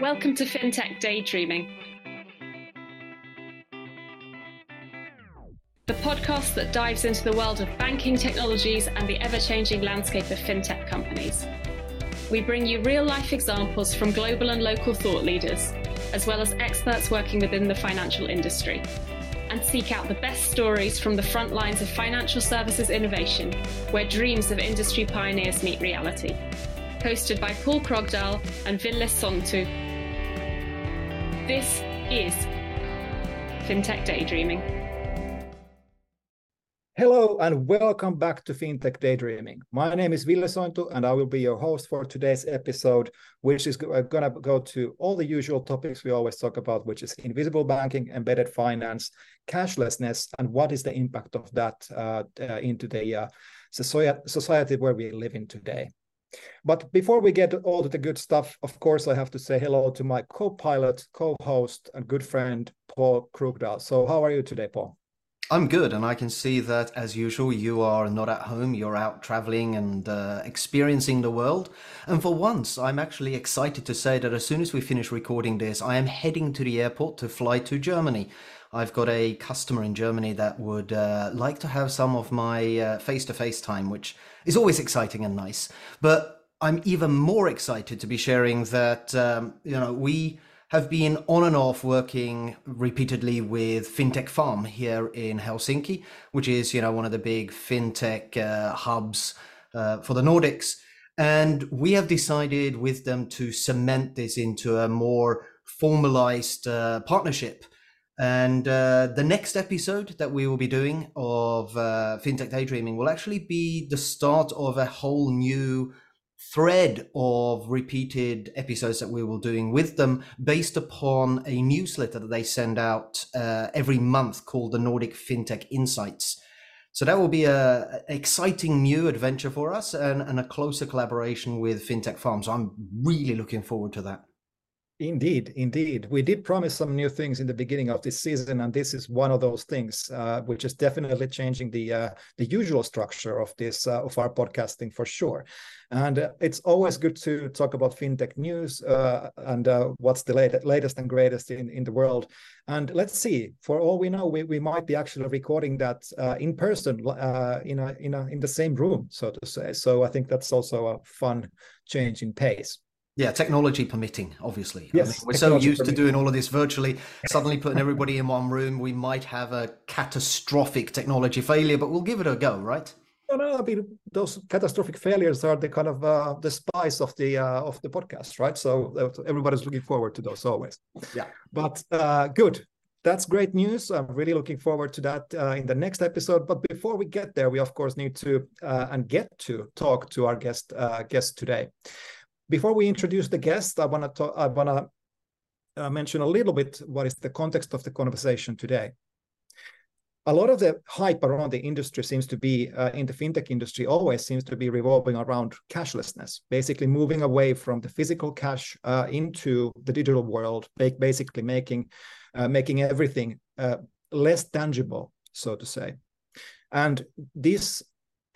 Welcome to FinTech Daydreaming, the podcast that dives into the world of banking technologies and the ever changing landscape of FinTech companies. We bring you real life examples from global and local thought leaders, as well as experts working within the financial industry, and seek out the best stories from the front lines of financial services innovation, where dreams of industry pioneers meet reality. Hosted by Pål Krogdahl and Ville Sointu, this is FinTech Daydreaming. Hello and welcome back to FinTech Daydreaming. My name is Ville Sointu and I will be your host for today's episode, which is going to go to all the usual topics we always talk about, which is invisible banking, embedded finance, cashlessness, and what is the impact of that uh, uh, into the uh, society where we live in today. But before we get all the good stuff, of course, I have to say hello to my co-pilot, co-host, and good friend, Pål Krogdahl. So how are you today, Paul? I'm good, and I can see that as usual, you are not at home. You're out traveling and uh, experiencing the world. And for once, I'm actually excited to say that as soon as we finish recording this, I am heading to the airport to fly to Germany. I've got a customer in Germany that would uh, like to have some of my face to face time, which is always exciting and nice. But I'm even more excited to be sharing that, um, you know, we have been on and off working repeatedly with FinTech Farm here in Helsinki, which is, you know, one of the big FinTech uh, hubs uh, for the Nordics. And we have decided with them to cement this into a more formalized uh, partnership and uh, the next episode that we will be doing of uh, FinTech Daydreaming will actually be the start of a whole new thread of repeated episodes that we will doing with them based upon a newsletter that they send out uh, every month called the Nordic FinTech Insights. So that will be a exciting new adventure for us and, and a closer collaboration with FinTech Farm. So I'm really looking forward to that. Indeed, indeed. We did promise some new things in the beginning of this season, and this is one of those things, uh, which is definitely changing the uh, the usual structure of this uh, of our podcasting for sure. And uh, it's always good to talk about fintech news uh, and uh, what's the latest, latest and greatest in, in the world. And let's see. For all we know, we, we might be actually recording that in person, in a in a in the same room, so to say. So I think that's also a fun change in pace. Yeah, technology permitting, obviously. Yes, I mean, we're so used permitting. to doing all of this virtually. Suddenly putting everybody in one room, we might have a catastrophic technology failure, but we'll give it a go, right? No, no. I mean, those catastrophic failures are the kind of uh, the spice of the uh, of the podcast, right? So uh, everybody's looking forward to those always. Yeah. But uh, good. That's great news. I'm really looking forward to that uh, in the next episode. But before we get there, we of course need to uh, and get to talk to our guest uh, guest today. Before we introduce the guest, I want to I want to uh, mention a little bit what is the context of the conversation today. A lot of the hype around the industry seems to be uh, in the fintech industry always seems to be revolving around cashlessness, basically moving away from the physical cash uh, into the digital world, basically making uh, making everything uh, less tangible, so to say. And this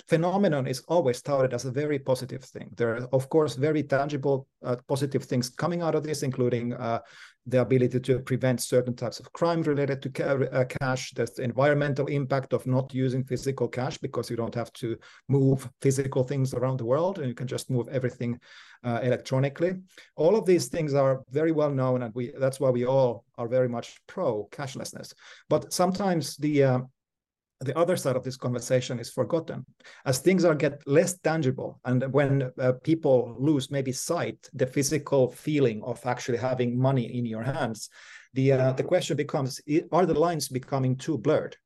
phenomenon is always touted as a very positive thing. There are, of course, very tangible uh, positive things coming out of this, including uh, the ability to prevent certain types of crime related to ca- uh, cash. There's the environmental impact of not using physical cash because you don't have to move physical things around the world and you can just move everything uh, electronically. All of these things are very well known, and we that's why we all are very much pro cashlessness. But sometimes the uh, the other side of this conversation is forgotten. As things are get less tangible and when uh, people lose maybe sight the physical feeling of actually having money in your hands the uh, the question becomes are the lines becoming too blurred?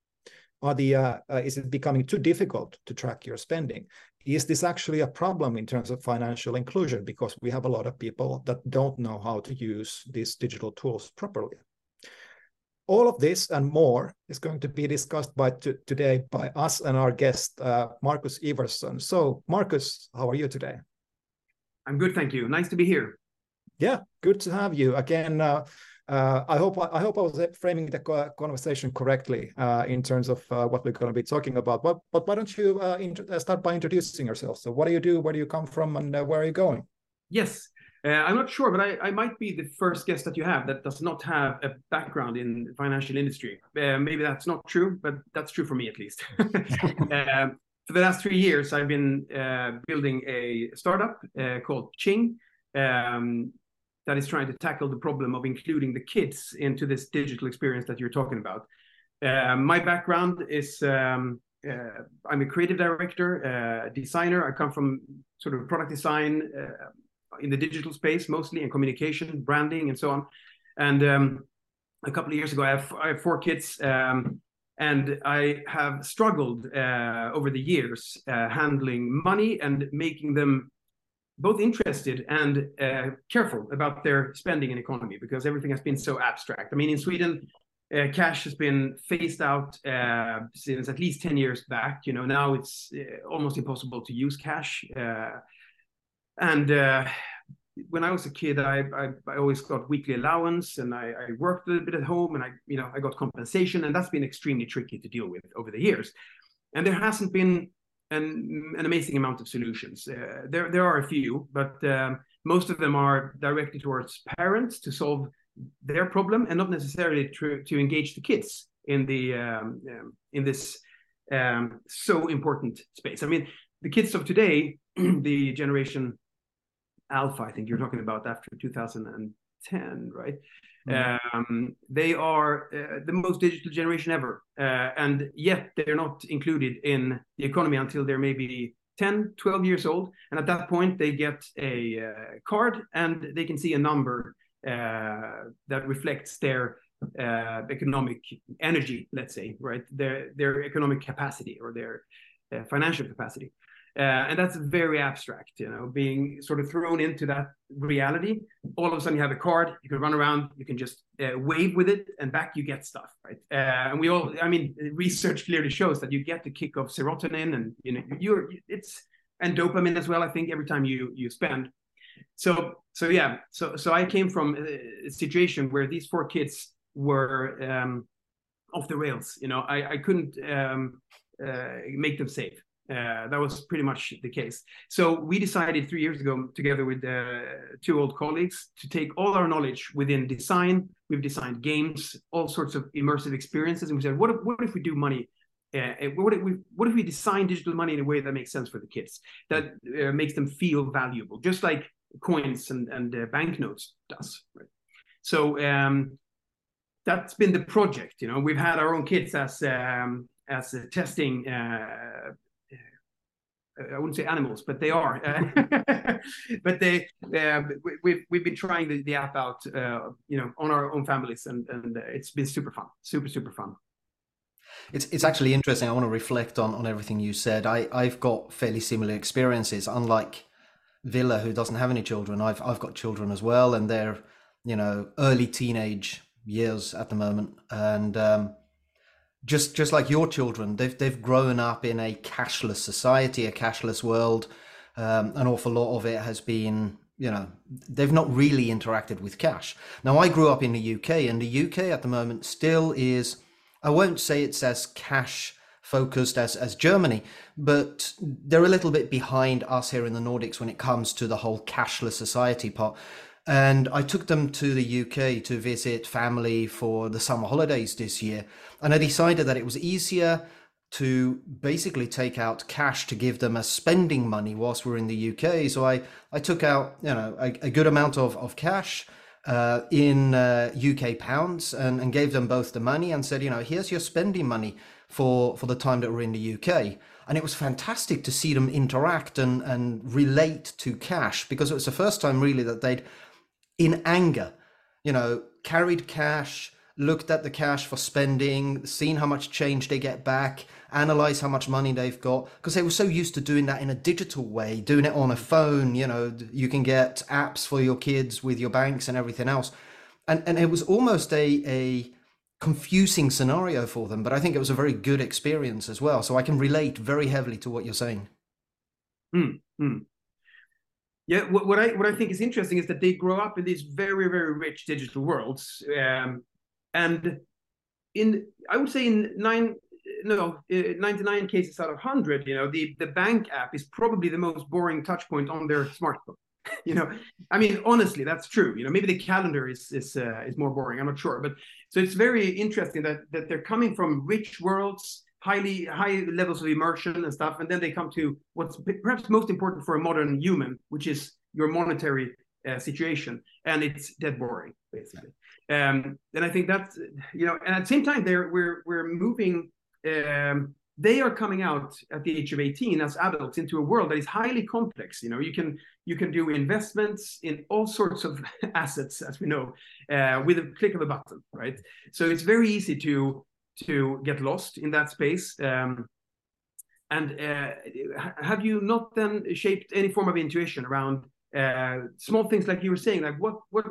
Are the uh, uh, is it becoming too difficult to track your spending? Is this actually a problem in terms of financial inclusion? Because we have a lot of people that don't know how to use these digital tools properly all of this and more is going to be discussed by today by us and our guest, uh, Marcus Ivarsson. So, Marcus, how are you today? I'm good, thank you. Nice to be here. Yeah, good to have you again. Uh, uh, I hope I hope I was framing the conversation correctly uh, in terms of uh, what we're going to be talking about. But but why don't you uh, start by introducing yourself? So, what do you do? Where do you come from? And where are you going? Yes. Uh, I'm not sure, but I, I, might be the first guest that you have that does not have a background in financial industry. Uh, maybe that's not true, but that's true for me at least. uh, for the last three years, I've been uh, building a startup uh, called Tjing um, that is trying to tackle the problem of including the kids into this digital experience that you're talking about. Uh, my background is um, I'm a creative director, designer. I come from sort of product design in the digital space mostly in communication, branding, and so on. And um, a couple of years ago, I have, I have four kids, um, and I have struggled uh, over the years uh, handling money and making them both interested and uh, careful about their spending and economy because everything has been so abstract. I mean, in Sweden, uh, cash has been phased out uh, since at least 10 years back. You know, now it's uh, almost impossible to use cash. And uh, when I was a kid, I, I, I always got weekly allowance, and I, I, worked a little bit at home, and I you know I got compensation, and that's been extremely tricky to deal with over the years. And there hasn't been an, an amazing amount of solutions. Uh, there there are a few, but um, most of them are directed towards parents to solve their problem, and not necessarily to, to engage the kids in the um, um, in this um, so important space. I mean, the kids of today, the generation Alpha, I think you're talking about after 2010, right? Mm-hmm. Um, they are uh, the most digital generation ever, uh, and yet they're not included in the economy until they're maybe 10, 12 years old. And at that point, they get a uh, card and they can see a number uh, that reflects their uh, economic energy, let's say, right? Their their economic capacity or their uh, financial capacity. Uh, and that's very abstract, you know, being sort of thrown into that reality. All of a sudden, you have a card, you can run around, you can just uh, wave with it, and back you get stuff, right? Uh, and we all, I mean, research clearly shows that you get the kick of serotonin, and you know, you're it's and dopamine as well. I think every time you you spend. So so yeah, so so I came from a situation where these four kids were um, off the rails. You know, I I couldn't um, uh, make them safe. Uh, that was pretty much the case. So we decided three years ago, together with uh, two old colleagues, to take all our knowledge within design. We've designed games, all sorts of immersive experiences, and we said, what if, what if we do money? Uh, what if we what if we design digital money in a way that makes sense for the kids, that uh, makes them feel valuable, just like coins and and uh, banknotes does. Right? So um, that's been the project. You know, we've had our own kids as um, as testing I wouldn't say animals, but they are. but they, uh, we've we've been trying the, the app out, uh, you know, on our own families, and and it's been super fun, super super fun. It's it's actually interesting. I want to reflect on on everything you said. I I've got fairly similar experiences. Unlike Ville, who doesn't have any children, I've I've got children as well, and they're you know early teenage years at the moment, and um, just just like your children, they've they've grown up in a cashless society, a cashless world. Um, an awful lot of it has been, you know, they've not really interacted with cash. Now, I grew up in the UK, and the UK at the moment still is. I won't say it's as cash focused as as Germany, but they're a little bit behind us here in the Nordics when it comes to the whole cashless society part. And I took them to the UK to visit family for the summer holidays this year. And I decided that it was easier to basically take out cash to give them as spending money whilst we're in the UK. So I, I took out, you know, a, a good amount of, of cash uh, in uh, UK pounds and, and gave them both the money and said, you know, here's your spending money for, for the time that we're in the UK. And it was fantastic to see them interact and, and relate to cash because it was the first time really that they'd in anger, you know, carried cash, looked at the cash for spending, seen how much change they get back, analyze how much money they've got, because they were so used to doing that in a digital way, doing it on a phone. You know, you can get apps for your kids with your banks and everything else. And, and it was almost a, a confusing scenario for them, but I think it was a very good experience as well. So I can relate very heavily to what you're saying. Mm, mm. Yeah, what, what, I what I think is interesting is that they grow up in these very very rich digital worlds, um, and in I would say in nine no 99 cases out of 100 you know the the bank app is probably the most boring touch point on their smartphone you know, I mean, honestly, that's true. You know, maybe the calendar is is uh, is more boring. I'm not sure, but so it's very interesting that that they're coming from rich worlds, highly high levels of immersion and stuff, and then they come to what's perhaps most important for a modern human, which is your monetary uh, situation, and it's dead boring, basically. Um, and I think that's you know, and at the same time, there we're we're moving. Um, they are coming out at the age of 18 as adults into a world that is highly complex you know you can you can do investments in all sorts of assets as we know uh, with a click of a button right so it's very easy to to get lost in that space um, and uh, have you not then shaped any form of intuition around uh, small things like you were saying like what what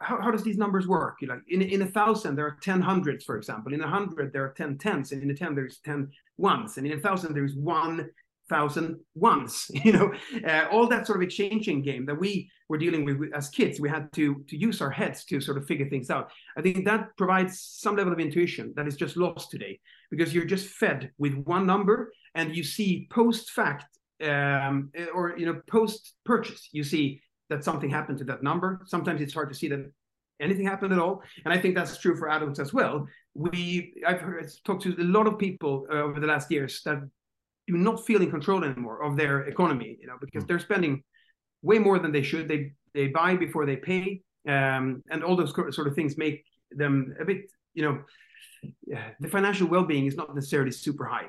how, how does these numbers work? Like in, in a thousand, there are 10 hundreds, for example. In a hundred, there are ten tens, and in a 10, there's ten ones, and in a thousand, there's one thousand ones. You know, uh, all that sort of exchanging game that we were dealing with as kids, we had to to use our heads to sort of figure things out. I think that provides some level of intuition that is just lost today because you're just fed with one number, and you see post fact um, or you know post purchase, you see that something happened to that number. Sometimes it's hard to see that anything happened at all, and I think that's true for adults as well. We I've heard talked to a lot of people uh, over the last years that do not feel in control anymore of their economy, you know, because mm. they're spending way more than they should. They they buy before they pay, um, and all those sort of things make them a bit, you know, the financial well-being is not necessarily super high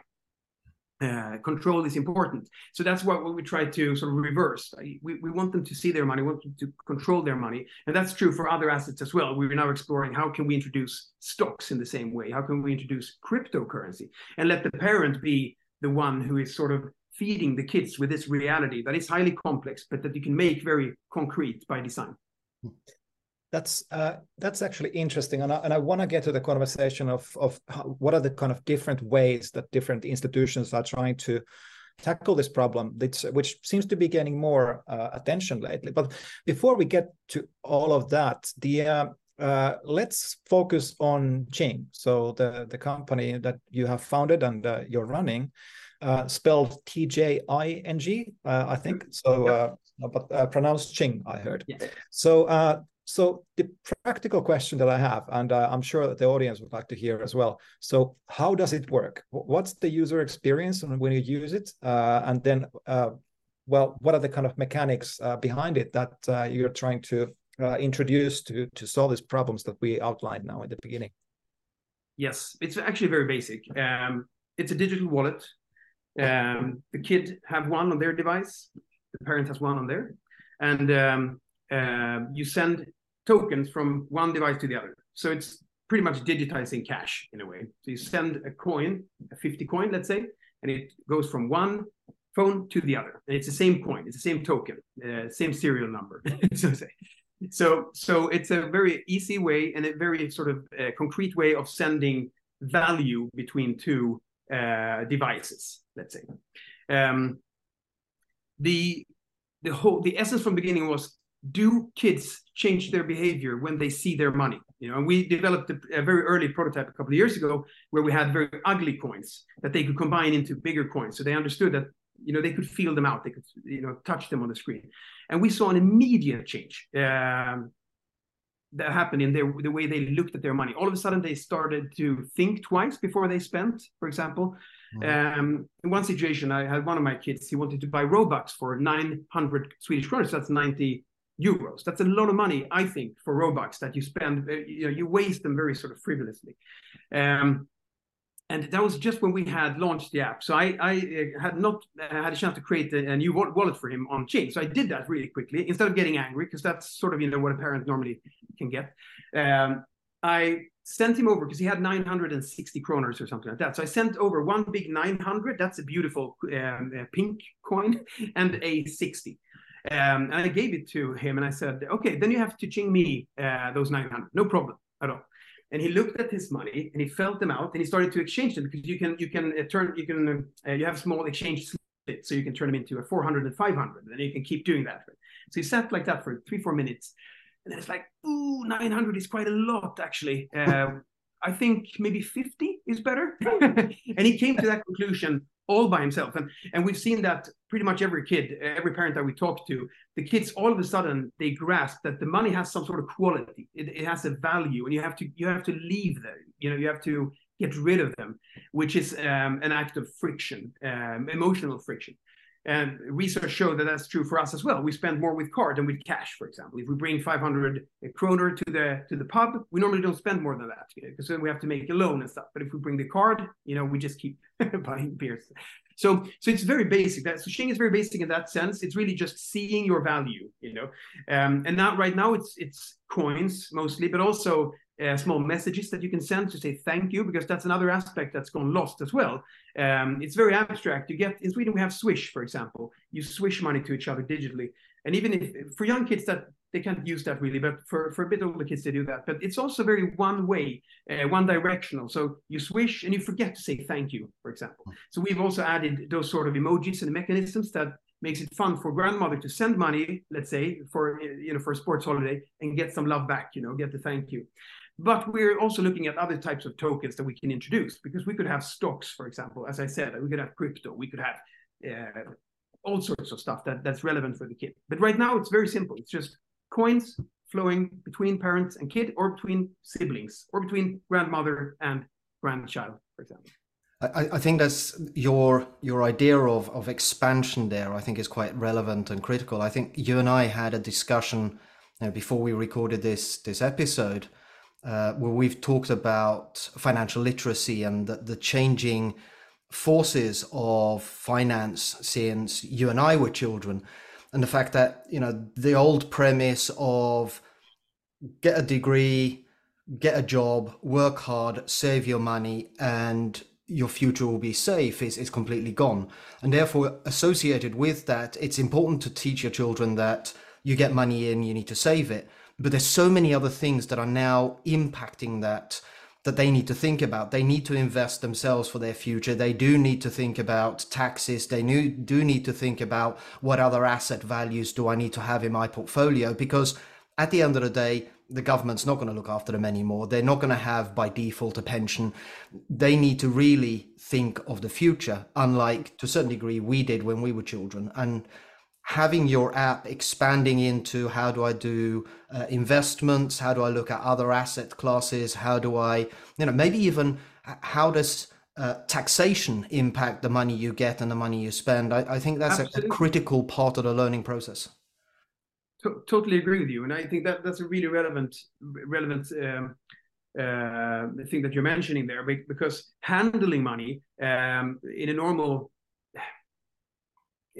uh, control is important. So that's what, what we try to sort of reverse. We, we want them to see their money, we want them to control their money. And that's true for other assets as well. We're now exploring how can we introduce stocks in the same way? How can we introduce cryptocurrency and let the parent be the one who is sort of feeding the kids with this reality that is highly complex, but that you can make very concrete by design. That's uh, that's actually interesting, and I, and I want to get to the conversation of of how, what are the kind of different ways that different institutions are trying to tackle this problem, which, which seems to be gaining more uh, attention lately. But before we get to all of that, the uh, uh, let's focus on Tjing. So the the company that you have founded and uh, you're running, uh, spelled T J I N G, uh, I think. So, uh, but uh, pronounced Tjing, I heard. Yeah. So so the practical question that I have, and uh, I'm sure that the audience would like to hear as well. So how does it work? What's the user experience when you use it? Uh, and then, uh, well, what are the kind of mechanics uh, behind it that uh, you're trying to uh, introduce to to solve these problems that we outlined now in the beginning? Yes, it's actually very basic. Um, it's a digital wallet. Um, the kid have one on their device. The parent has one on there, and um, uh, you send tokens from one device to the other. So it's pretty much digitizing cash in a way. So you send a coin, a 50 coin, let's say, and it goes from one phone to the other. And it's the same coin, it's the same token, uh, same serial number. so, so, so it's a very easy way and a very sort of uh, concrete way of sending value between two uh, devices, let's say. Um, the the whole the essence from the beginning was do kids change their behavior when they see their money you know and we developed a, a, very early prototype a couple of years ago where we had very ugly coins that they could combine into bigger coins so they understood that you know they could feel them out they could you know touch them on the screen and we saw an immediate change um, that happened in their the way they looked at their money all of a sudden they started to think twice before they spent for example mm-hmm. um, in one situation i had one of my kids he wanted to buy robux for 900 swedish kronor so that's 90 euros. That's a lot of money, I think, for Robux that you spend. You know, you waste them very sort of frivolously. Um, and that was just when we had launched the app. So I, I uh, had not uh, had a chance to create a, a, new wallet for him on Tjing. So I did that really quickly instead of getting angry because that's sort of you know what a parent normally can get. Um, I sent him over because he had 960 kroners or something like that. So I sent over one big 900. That's a beautiful um, pink coin and a 60. Um, and I gave it to him and I said, okay, then you have to ching me uh, those 900, no problem at all. And he looked at his money and he felt them out and he started to exchange them because you can you can uh, turn you can uh, you have small exchange slips so you can turn them into a 400 and 500 and you can keep doing that. So he sat like that for three four minutes and then it's like ooh 900 is quite a lot actually. Uh, I think maybe 50 is better. and he came to that conclusion all by himself. And, and we've seen that pretty much every kid, every parent that we talk to, the kids all of a sudden they grasp that the money has some sort of quality. It, it has a value, and you have to you have to leave them. You know, you have to get rid of them, which is um, an act of friction, um, emotional friction. And research show that that's true for us as well. We spend more with card than with cash, for example. If we bring 500 kroner to the to the pub, we normally don't spend more than that because then we have to make a loan and stuff. But if we bring the card, you know, we just keep buying beers. So so it's very basic. That so Tjing is very basic in that sense. It's really just seeing your value, you know. Um, and now right now it's it's coins mostly, but also uh, small messages that you can send to say thank you because that's another aspect that's gone lost as well um, it's very abstract you get in sweden we have swish for example you swish money to each other digitally and even if for young kids that they can't use that really but for, for a bit older kids they do that. But it's also very one way uh, one directional. So you swish and you forget to say thank you for example. So we've also added those sort of emojis and mechanisms that makes it fun for grandmother to send money let's say for you know for a sports holiday and get some love back you know get the thank you. But we're also looking at other types of tokens that we can introduce because we could have stocks, for example, as I said, we could have crypto, we could have uh, all sorts of stuff that, that's relevant for the kid. But right now it's very simple. It's just coins flowing between parents and kid or between siblings or between grandmother and grandchild, for example. I, I, think that's your your idea of, of expansion there. I think is quite relevant and critical. I think you and I had a discussion you know, before we recorded this this episode uh, where we've talked about financial literacy and the, the, changing forces of finance since you and I were children, and the fact that you know the old premise of get a degree, get a job, work hard, save your money, and your future will be safe is, is completely gone. And therefore, associated with that, it's important to teach your children that you get money in, you need to save it but there's so many other things that are now impacting that that they need to think about. They need to invest themselves for their future. They do need to think about taxes. They do need to think about what other asset values do I need to have in my portfolio because at the end of the day, the government's not going to look after them anymore. They're not going to have by default a pension. They need to really think of the future, unlike to a certain degree we did when we were children. And having your app expanding into how do I do uh, investments? How do I look at other asset classes? How do I, you know, maybe even how does uh, taxation impact the money you get and the money you spend? I, I think that's a, a, critical part of the learning process. To- totally agree with you, and I think that that's a really relevant relevant um, uh, thing that you're mentioning there, because handling money um, in a normal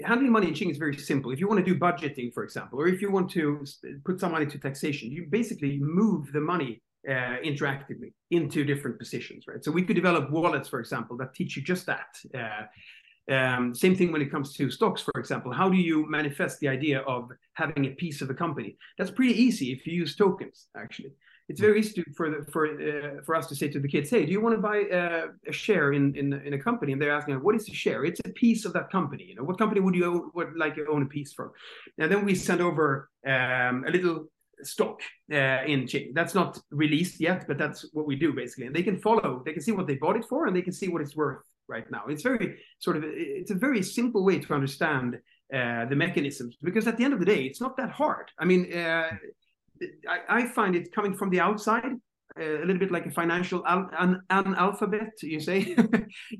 handling money in Tjing is very simple. If you want to do budgeting, for example, or if you want to put some money to taxation, you basically move the money uh, interactively into different positions, right? So we could develop wallets, for example, that teach you just that. Uh, um, same thing when it comes to stocks, for example. How do you manifest the idea of having a piece of a company? That's pretty easy if you use tokens, actually it's very easy to, for the, for uh, for us to say to the kids, hey, do you want to buy uh, a share in, in in a company? And they're asking, what is a share? It's a piece of that company. You know, what company would you would like to own a piece from? And then we send over um, a little stock uh, in Tjing. That's not released yet, but that's what we do basically. And they can follow, they can see what they bought it for, and they can see what it's worth right now. It's very sort of it's a very simple way to understand uh, the mechanisms because at the end of the day, it's not that hard. I mean. Uh, I, I find it coming from the outside a little bit like a financial al- an, an alphabet you say.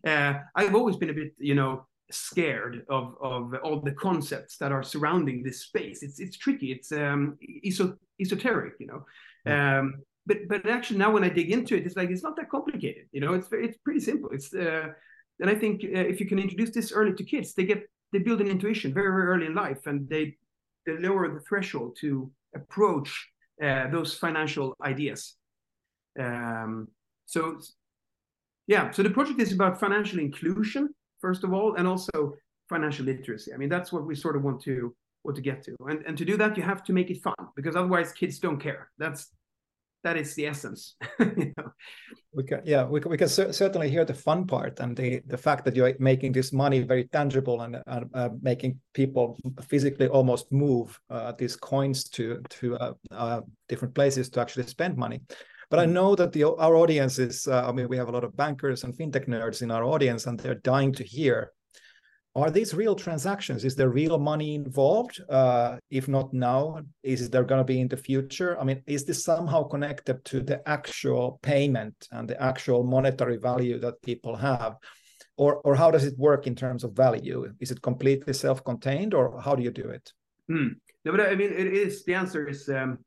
Uh, i've always been a bit you know scared of of all the concepts that are surrounding this space. It's it's tricky. It's um eso- esoteric you know. Um but but actually now when i dig into it it's like it's not that complicated you know. It's it's pretty simple. It's uh and i think uh, if you can introduce this early to kids they get they build an intuition very very early in life and they they lower the threshold to approach uh, those financial ideas. Um, so, yeah, so the project is about financial inclusion first of all, and also financial literacy. I mean, that's what we sort of want to want to get to, and and to do that, you have to make it fun because otherwise, kids don't care. That's that is the essence. you know? We can, yeah, we can, we can certainly hear the fun part and the the fact that you're making this money very tangible and uh, uh, making people physically almost move uh, these coins to to uh, uh different places to actually spend money. But I mm. know that the our audience is, uh, I mean, we have a lot of bankers and fintech nerds in our audience, and they're dying to hear are these real transactions? Is there real money involved? Uh, if not now, is there going to be in the future? I mean, is this somehow connected to the actual payment and the actual monetary value that people have? Or, or how does it work in terms of value? Is it completely self-contained, or how do you do it? Hmm. No, but I mean, it is the answer is um,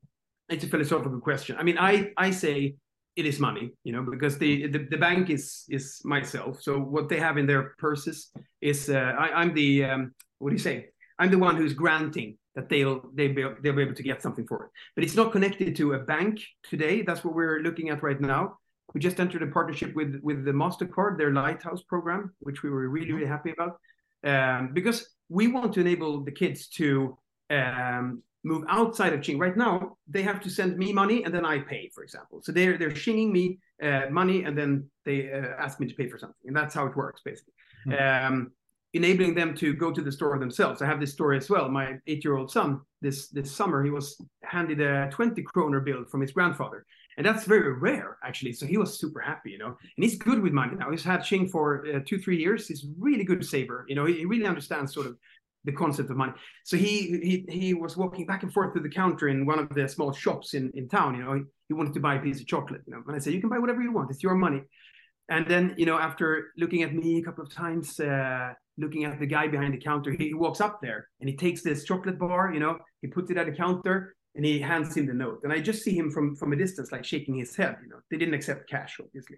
it's a philosophical question. I mean, I I say it is money, you know, because the, the, the bank is is myself. So what they have in their purses is uh, I, am the um, what do you say? I'm the one who's granting that they'll they be, they'll be able to get something for it. But it's not connected to a bank today. That's what we're looking at right now. We just entered a partnership with with the Mastercard, their Lighthouse program, which we were really really happy about, um, because we want to enable the kids to um, move outside of Tjing. Right now, they have to send me money and then I pay, for example. So they're they're Tjinging me uh, money and then they uh, ask me to pay for something, and that's how it works basically. Mm-hmm. Um, enabling them to go to the store themselves. I have this story as well. My eight-year-old son this this summer he was handed a 20 kroner bill from his grandfather, and that's very rare actually. So he was super happy, you know. And he's good with money now. He's had Tjing for uh, two three years. He's really good saver. You know, he, he really understands sort of the concept of money. So he he he was walking back and forth to the counter in one of the small shops in, in town. You know, he, he wanted to buy a piece of chocolate. You know, and I said, you can buy whatever you want. It's your money. And then you know, after looking at me a couple of times, uh, looking at the guy behind the counter, he walks up there and he takes this chocolate bar. You know, he puts it at the counter and he hands him the note. And I just see him from from a distance, like shaking his head. You know, they didn't accept cash, obviously.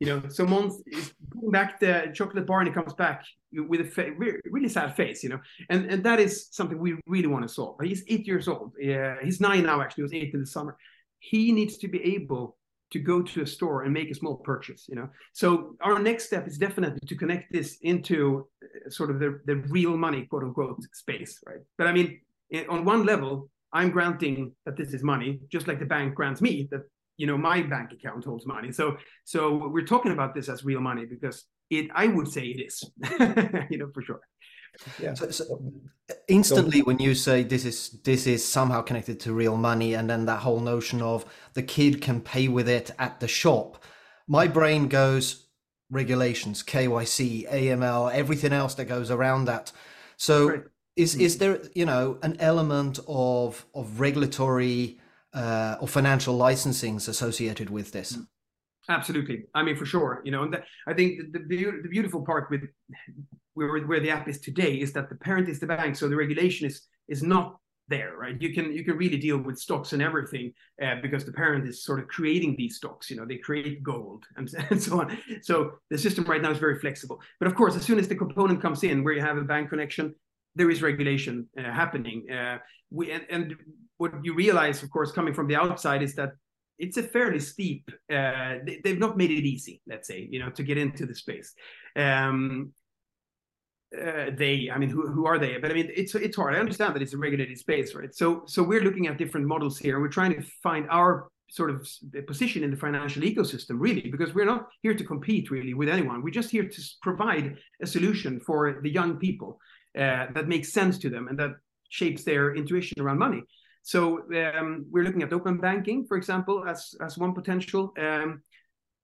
You know, so Måns is back the chocolate bar, and he comes back with a fa- really, sad face. You know, and and that is something we really want to solve. He's eight years old. Yeah, he's nine now. Actually, he was eight in the summer. He needs to be able to go to a store and make a small purchase you know so our next step is definitely to connect this into uh, sort of the, the real money quote unquote space right but i mean on one level I'm granting that this is money, just like the bank grants me that you know my bank account holds money. So so we're talking about this as real money because it I would say it is, you know, for sure. Yeah. So, so instantly, when you say this is this is somehow connected to real money, and then that whole notion of the kid can pay with it at the shop, my brain goes regulations, KYC, AML, everything else that goes around that. So. Right is is there you know an element of of regulatory uh, or financial licensings associated with this? Absolutely. I mean, for sure. You know, and that, I think the, the, the beautiful part with where where the app is today is that the parent is the bank, so the regulation is is not there, right? You can you can really deal with stocks and everything uh, because the parent is sort of creating these stocks. You know, they create gold and, and so on. So the system right now is very flexible. But of course, as soon as the component comes in, where you have a bank connection, there is regulation uh, happening. Uh, we and, and, what you realize, of course, coming from the outside, is that it's a fairly steep. Uh, they, have not made it easy, let's say, you know, to get into the space. Um, uh, they, I mean, who, who are they? But I mean, it's it's hard. I understand that it's a regulated space, right? So so we're looking at different models here. We're trying to find our sort of position in the financial ecosystem, really, because we're not here to compete really with anyone. We're just here to provide a solution for the young people uh, that makes sense to them and that shapes their intuition around money. So um, we're looking at open banking, for example, as as one potential. Um,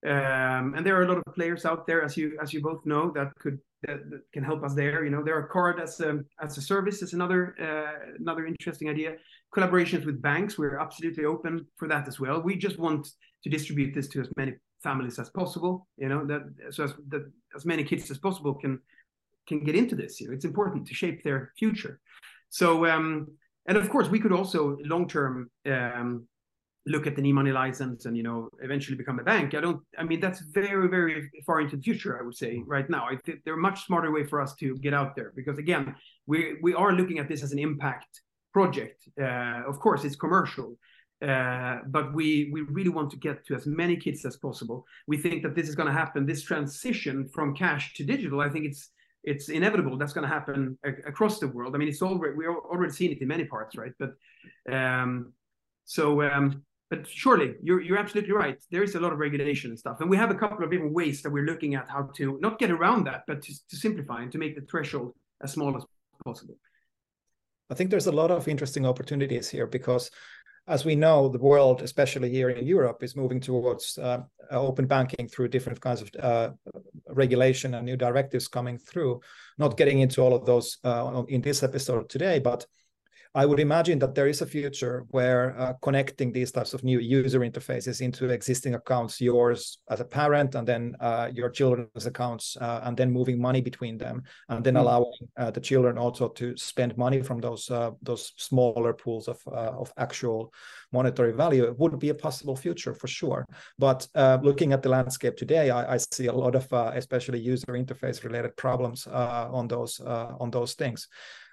um, and there are a lot of players out there, as you as you both know, that could that, that can help us there. You know, there are card as a as a service is another uh, another interesting idea. Collaborations with banks, we're absolutely open for that as well. We just want to distribute this to as many families as possible. You know, that so as that as many kids as possible can can get into this. You know, it's important to shape their future. So, um, and of course, we could also long term um, look at the e-money license and you know eventually become a bank. I don't. I mean, that's very very far into the future. I would say right now. I think there are a much smarter way for us to get out there because again, we we are looking at this as an impact project. Uh, of course, it's commercial. Uh, but we we really want to get to as many kids as possible. We think that this is going to happen. This transition from cash to digital, I think it's it's inevitable that's going to happen across the world. I mean, it's already we're already seeing it in many parts, right? But um, so, um, but surely you're you're absolutely right. There is a lot of regulation and stuff, and we have a couple of different ways that we're looking at how to not get around that, but to, to simplify and to make the threshold as small as possible. I think there's a lot of interesting opportunities here because as we know, the world, especially here in Europe, is moving towards uh, open banking through different kinds of uh, regulation and new directives coming through. Not getting into all of those uh, in this episode today, but I would imagine that there is a future where uh, connecting these types of new user interfaces into existing accounts, yours as a parent, and then uh, your children's accounts, uh, and then moving money between them, and then mm. allowing uh, the children also to spend money from those uh, those smaller pools of uh, of actual monetary value it would be a possible future for sure. But looking at the landscape today, I, I see a lot of especially user interface related problems on those on those things.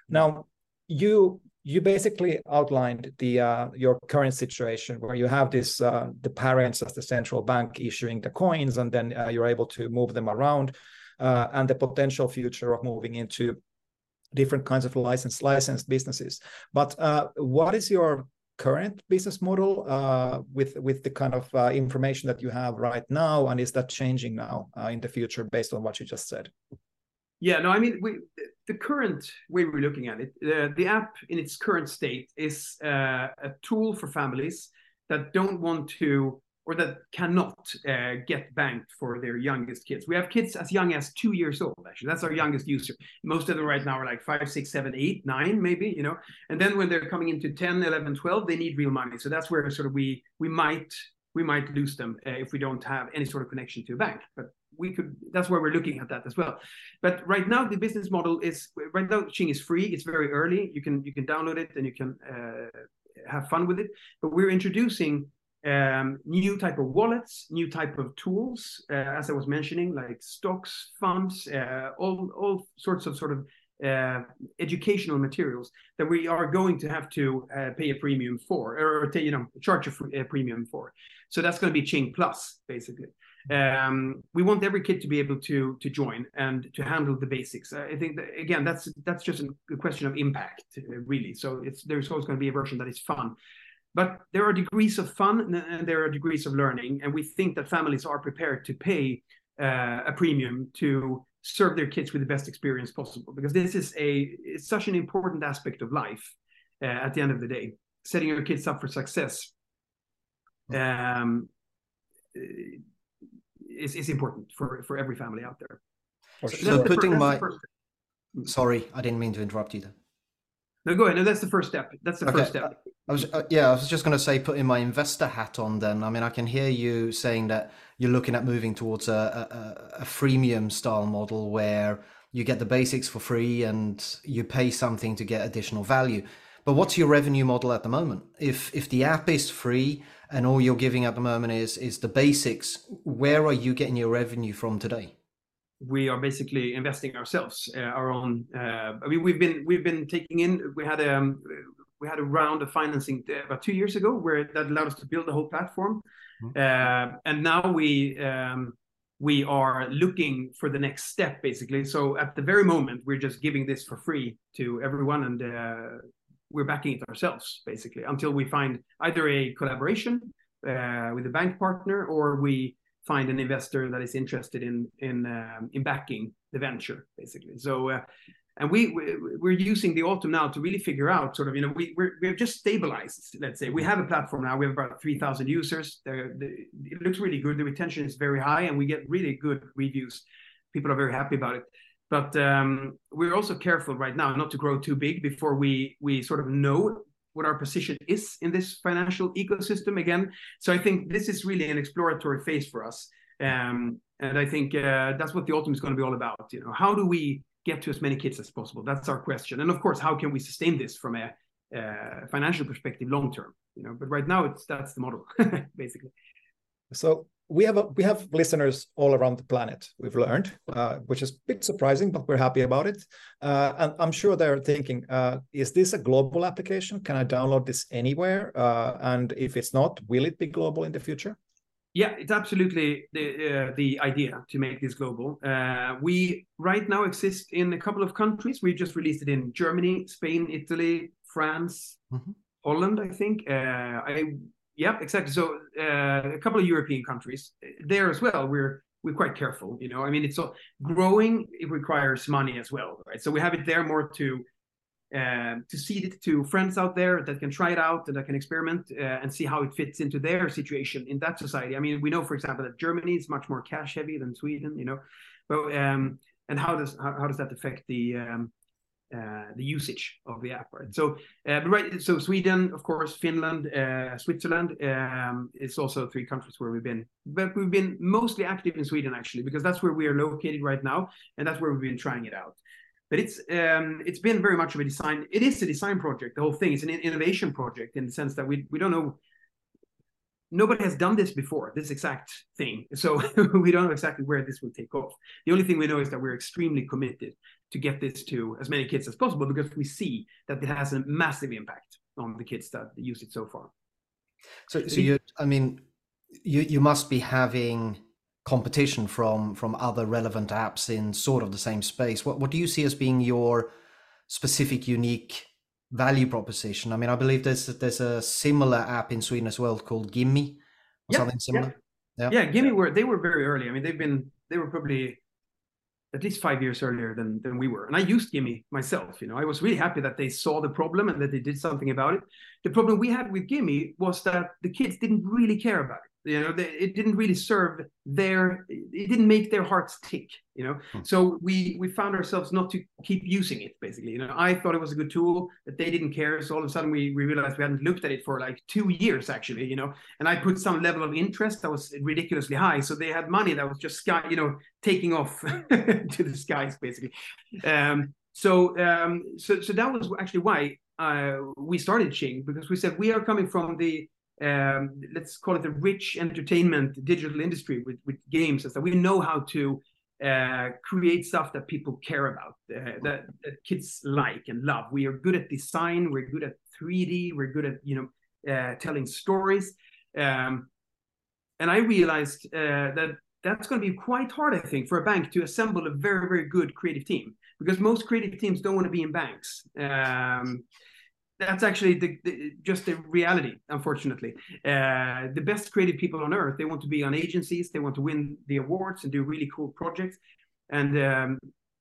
Now, you you basically outlined the uh, your current situation where you have this uh, the parents as the central bank issuing the coins and then uh, you're able to move them around uh, and the potential future of moving into different kinds of licensed licensed businesses. But uh, what is your current business model uh, with with the kind of information that you have right now? And is that changing now in the future based on what you just said yeah, no, I mean, we, the current way we're looking at it, uh, the app in its current state is uh, a tool for families that don't want to or that cannot uh, get banked for their youngest kids. We have kids as young as two years old, actually. That's our youngest user. Most of them right now are like five, six, seven, eight, nine, maybe, you know. And then when they're coming into 10, 11, 12, they need real money. So that's where sort of we we might we might lose them uh, if we don't have any sort of connection to a bank. But we could that's why we're looking at that as well. But right now the business model is right now Tjing is free. It's very early. You can you can download it and you can uh, have fun with it. But we're introducing um, new type of wallets new type of tools uh, as i was mentioning like stocks funds uh, all all sorts of sort of uh, educational materials that we are going to have to uh, pay a premium for or, or you know charge a, a premium for. So that's going to be Tjing Plus basically um, we want every kid to be able to to join and to handle the basics. I think that, again that's that's just a question of impact, uh, really. So it's there's always going to be a version that is fun, but there are degrees of fun and there are degrees of learning, and we think that families are prepared to pay uh, a premium to serve their kids with the best experience possible. Because this is a it's such an important aspect of life uh, at the end of the day. Setting your kids up for success um, is, is important for, for every family out there. So, so putting first, my sorry, I didn't mean to interrupt you. There. No, go ahead. No, that's the first step. That's the okay. first step. I was, uh, yeah, I was just going to say, putting my investor hat on. Then, I mean, I can hear you saying that you're looking at moving towards a, a, a freemium style model where you get the basics for free and you pay something to get additional value. But what's your revenue model at the moment? If if the app is free and all you're giving at the moment is is the basics where are you getting your revenue from today we are basically investing ourselves uh, our own uh, i mean we've been we've been taking in we had a um, we had a round of financing about two years ago where that allowed us to build the whole platform mm-hmm. uh, and now we um, we are looking for the next step basically so at the very moment we're just giving this for free to everyone and uh, we're backing it ourselves basically until we find either a collaboration uh, with a bank partner or we find an investor that is interested in in um, in backing the venture basically. So uh, and we, we are using the autumn now to really figure out sort of you know we we have just stabilized let's say. We have a platform now. We have about 3000 users. The, it looks really good. The retention is very high and we get really good reviews. People are very happy about it but um, we're also careful right now not to grow too big before we we sort of know what our position is in this financial ecosystem again. So I think this is really an exploratory phase for us, um, and I think uh, that's what the autumn is going to be all about. You know, how do we get to as many kids as possible? That's our question, and of course, how can we sustain this from a uh, financial perspective long term? You know, but right now it's that's the model basically. So we have a, we have listeners all around the planet. We've learned, uh, which is a bit surprising, but we're happy about it. Uh, and I'm sure they're thinking, uh, is this a global application? Can I download this anywhere? Uh, and if it's not, will it be global in the future? Yeah, it's absolutely the uh, the idea to make this global. Uh, we right now exist in a couple of countries. We just released it in Germany, Spain, Italy, France, mm-hmm. Holland. I think. I yeah, exactly. So uh, a couple of European countries there as well. We're we're quite careful. You know, I mean, it's so growing. It requires money as well, right? So we have it there more to uh, to seed it to friends out there that can try it out and that can experiment uh, and see how it fits into their situation in that society. I mean, we know, for example, that Germany is much more cash heavy than Sweden, you know, but um, and how does how, how does that affect the um, uh, the usage of the app, right? So, uh, right, so Sweden, of course, Finland, uh, Switzerland. Um, it's also three countries where we've been, but we've been mostly active in Sweden actually, because that's where we are located right now, and that's where we've been trying it out but it's um, it's been very much of a design. It is a design project. The whole thing is an innovation project in the sense that we we don't know. Nobody has done this before, this exact thing. So we don't know exactly where this will take off. The only thing we know is that we're extremely committed to get this to as many kids as possible because we see that it has a massive impact on the kids that use it so far. So, so you, I mean, you you must be having competition from from other relevant apps in sort of the same space. What what do you see as being your specific unique value proposition? I mean, I believe there's there's a similar app in Sweden as well called Gimme, yeah, something similar. Yeah. Yeah. yeah, Gimme were they were very early. I mean, they've been they were probably at least five years earlier than than we were. And I used Gimme myself. You know, I was really happy that they saw the problem and that they did something about it. The problem we had with Gimme was that the kids didn't really care about it you know they, it didn't really serve their it didn't make their hearts tick you know? Hmm. so we we found ourselves not to keep using it basically. You know i thought it was a good tool that they didn't care. So all of a sudden we, we realized we hadn't looked at it for like two years actually you know? And i put some level of interest that was ridiculously high. So they had money that was just sky you know taking off to the skies basically. Um so um so so that was actually why uh, we started Tjing because we said we are coming from the um, let's call it the rich entertainment digital industry with, with games and stuff. We know how to uh, create stuff that people care about, uh, that, that, kids like and love. We are good at design. We're good at 3D. We're good at you know uh, telling stories. Um, and I realized uh, that that's going to be quite hard, I think, for a bank to assemble a very very good creative team because most creative teams don't want to be in banks. Um, that's actually the, the, just the reality unfortunately. Uh, the best creative people on earth they want to be on agencies they want to win the awards and do really cool projects. And um,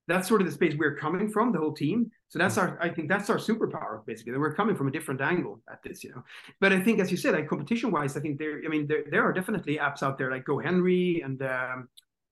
that's sort of the space we're coming from the whole team. So that's our i think that's our superpower basically we're coming from a different angle at this you know. But i think as you said like competition wise i think there i mean there, there are definitely apps out there like GoHenry and um,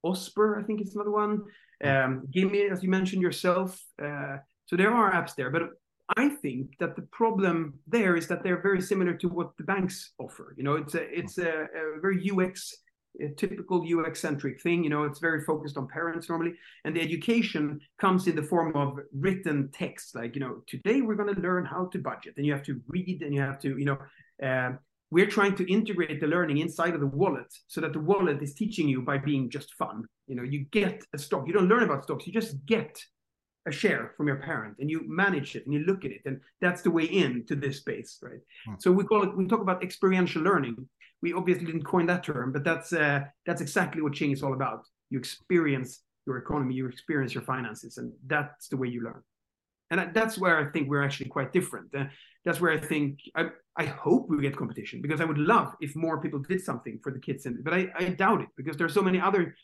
osper i think it's another one. Um, gimme as you mentioned yourself uh, so there are apps there. But I think that the problem there is that they're very similar to what the banks offer. You know, it's a it's a, a very UX, a typical UX centric thing. You know, it's very focused on parents normally, and the education comes in the form of written text. Like, you know, today we're going to learn how to budget, and you have to read, and you have to, you know. Uh, we're trying to integrate the learning inside of the wallet so that the wallet is teaching you by being just fun. You know, you get a stock. You don't learn about stocks. You just get a share from your parent and you manage it and you look at it and that's the way in to this space right? Mm. so we call it we talk about experiential learning. We obviously didn't coin that term but that's uh, that's exactly what Tjing is all about. You experience your economy you experience your finances and that's the way you learn. And that's where i think we're actually quite different. Uh, that's where i think I, I hope we get competition because i would love if more people did something for the kids and but i, I doubt it because there are so many other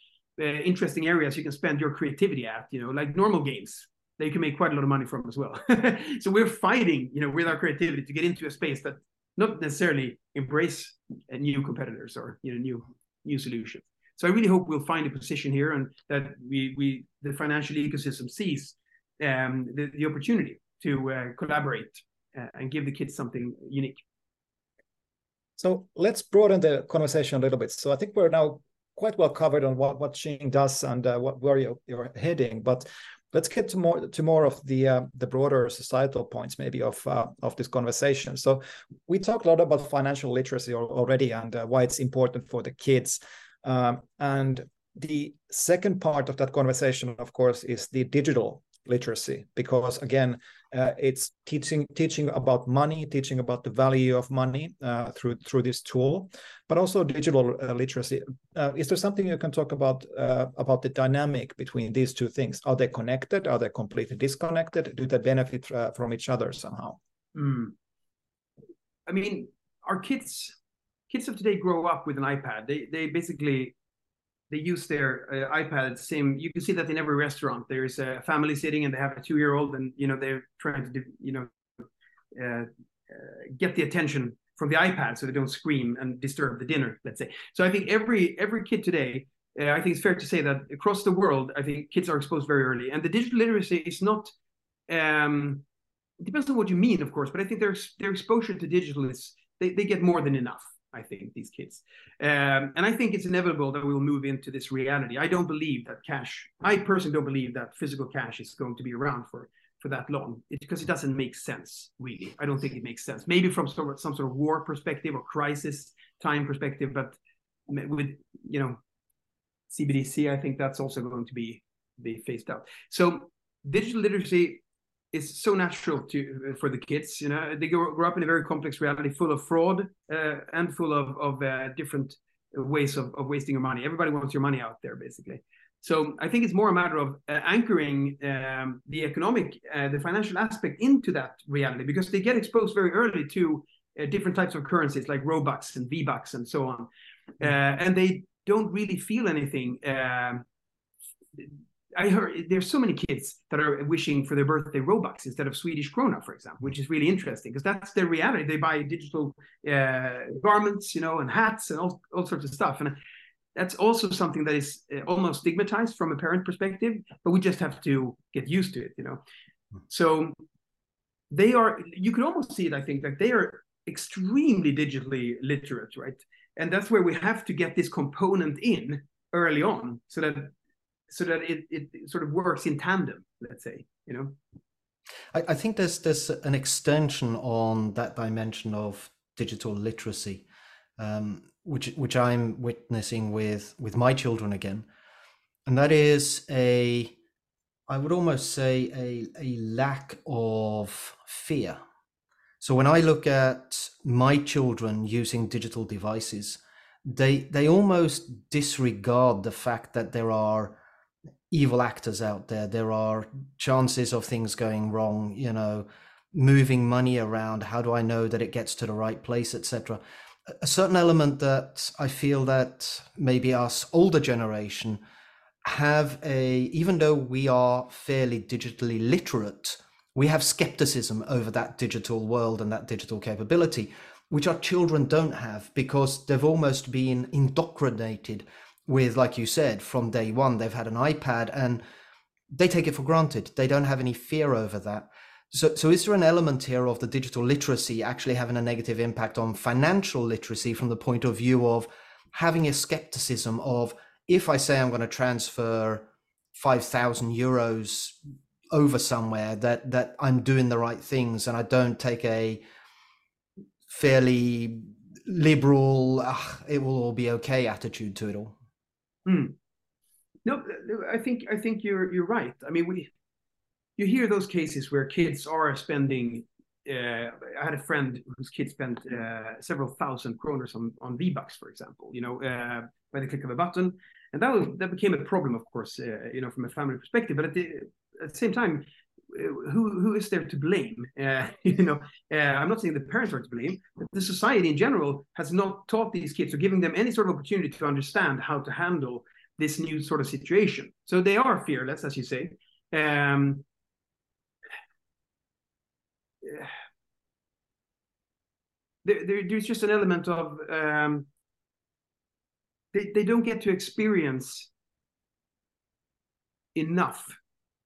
uh, interesting areas you can spend your creativity at you know like normal games that you can make quite a lot of money from as well. so we're fighting, you know, with our creativity to get into a space that not necessarily embrace new competitors or you know new new solutions. So I really hope we'll find a position here and that we we the financial ecosystem sees um, the, the opportunity to uh, collaborate uh, and give the kids something unique. So let's broaden the conversation a little bit. So I think we're now quite well covered on what what Tjing does and uh, what where you're, you're, heading. But let's get to more to more of the uh, the broader societal points maybe of uh, of this conversation. So we talked a lot about financial literacy already and uh, why it's important for the kids. Um, and the second part of that conversation of course is the digital literacy because again uh, it's teaching teaching about money teaching about the value of money uh, through through this tool but also digital uh, literacy. Uh, is there something you can talk about uh, about the dynamic between these two things? Are they connected? Are they completely disconnected? Do they benefit uh, from each other somehow? Mm. i mean our kids kids of today grow up with an ipad. They they basically they use their uh. Same, you can see that in every restaurant. There's a family sitting and they have a two-year-old, and you know they're trying to, you know, uh, uh, get the attention from the iPad so they don't scream and disturb the dinner. Let's say. So I think every every kid today, uh, I think it's fair to say that across the world, I think kids are exposed very early, and the digital literacy is not. Um, it depends on what you mean, of course, but I think their their exposure to digital is they, they get more than enough. I think these kids, um, and I think it's inevitable that we will move into this reality. I don't believe that cash. I personally don't believe that physical cash is going to be around for for that long because it doesn't make sense really i don't think it makes sense maybe from some, some sort of war perspective or crisis time perspective but with you know cbdc i think that's also going to be be phased out so digital literacy is so natural to for the kids. You know, they grow, grow up in a very complex reality, full of fraud uh, and full of of uh, different ways of, of wasting your money. Everybody wants your money out there, basically. So I think it's more a matter of uh, anchoring um, the economic, uh, the financial aspect into that reality because they get exposed very early to uh, different types of currencies like Robux and V Bucks and so on, mm-hmm. and they don't really feel anything. I heard there's so many kids that are wishing for their birthday Robux instead of Swedish krona, for example, which is really interesting because that's their reality. They buy digital uh, garments, you know, and hats and all, all sorts of stuff. And that's also something that is uh, almost stigmatized from a parent perspective, but we just have to get used to it, you know. So they are, you could almost see it, I think, that they are extremely digitally literate, right? And that's where we have to get this component in early on so that so that it, it sort of works in tandem let's say you know? I, I think there's there's an extension on that dimension of digital literacy um, which which i'm witnessing with with my children again. And that is a i would almost say a, a lack of fear. So when i look at my children using digital devices they they almost disregard the fact that there are evil actors out there. There are chances of things going wrong, you know, moving money around. How do I know that it gets to the right place, etc. A certain element that I feel that maybe us older generation have a, even though we are fairly digitally literate, we have skepticism over that digital world and that digital capability, which our children don't have because they've almost been indoctrinated with, like you said, from day one, they've had an iPad and they take it for granted. They don't have any fear over that. So, so is there an element here of the digital literacy actually having a negative impact on financial literacy from the point of view of having a skepticism of if I say I'm going to transfer 5,000 euros over somewhere that, that I'm doing the right things and I don't take a fairly liberal, ah, it will all be okay attitude to it all? Hmm. No, I think I think you're you're right. I mean, we you hear those cases where kids are spending. Uh, I had a friend whose kid spent uh, several thousand kroners on on V Bucks, for example. You know, uh, by the click of a button, and that was that became a problem, of course. Uh, you know, from a family perspective. But at the at the same time, who who is there to blame? Uh, you know, uh, I'm not saying the parents are to blame, but the society in general has not taught these kids or giving them any sort of opportunity to understand how to handle this new sort of situation. So they are fearless, as you say. Um, there, there, there's just an element of um, they, they don't get to experience enough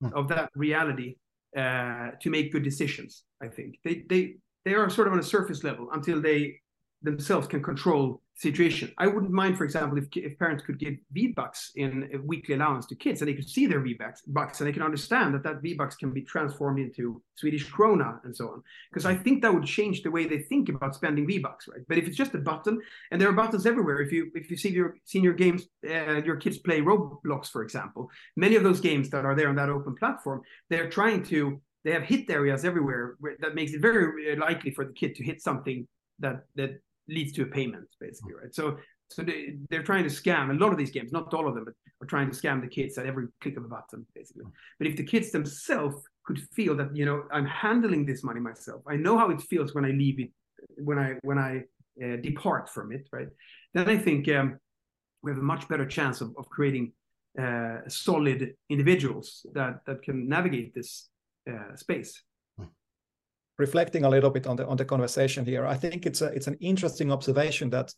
hmm. of that reality uh, to make good decisions. I think they they they are sort of on a surface level until they themselves can control situation. I wouldn't mind, for example, if, if parents could give V bucks in a weekly allowance to kids, and they could see their V bucks, and they can understand that that V bucks can be transformed into Swedish krona and so on. Because I think that would change the way they think about spending V bucks, right? But if it's just a button, and there are buttons everywhere. If you if you see your senior games, uh, your kids play Roblox, for example, many of those games that are there on that open platform, they're trying to they have hit areas everywhere where, that makes it very likely for the kid to hit something that that leads to a payment basically right? So so they, they're trying to scam a lot of these games not all of them but are trying to scam the kids at every click of a button basically. But if the kids themselves could feel that you know i'm handling this money myself i know how it feels when i leave it when i when i uh, depart from it right? Then i think um, we have a much better chance of, of creating uh, solid individuals that that can navigate this uh, space reflecting a little bit on the on the conversation here, I think it's a it's an interesting observation that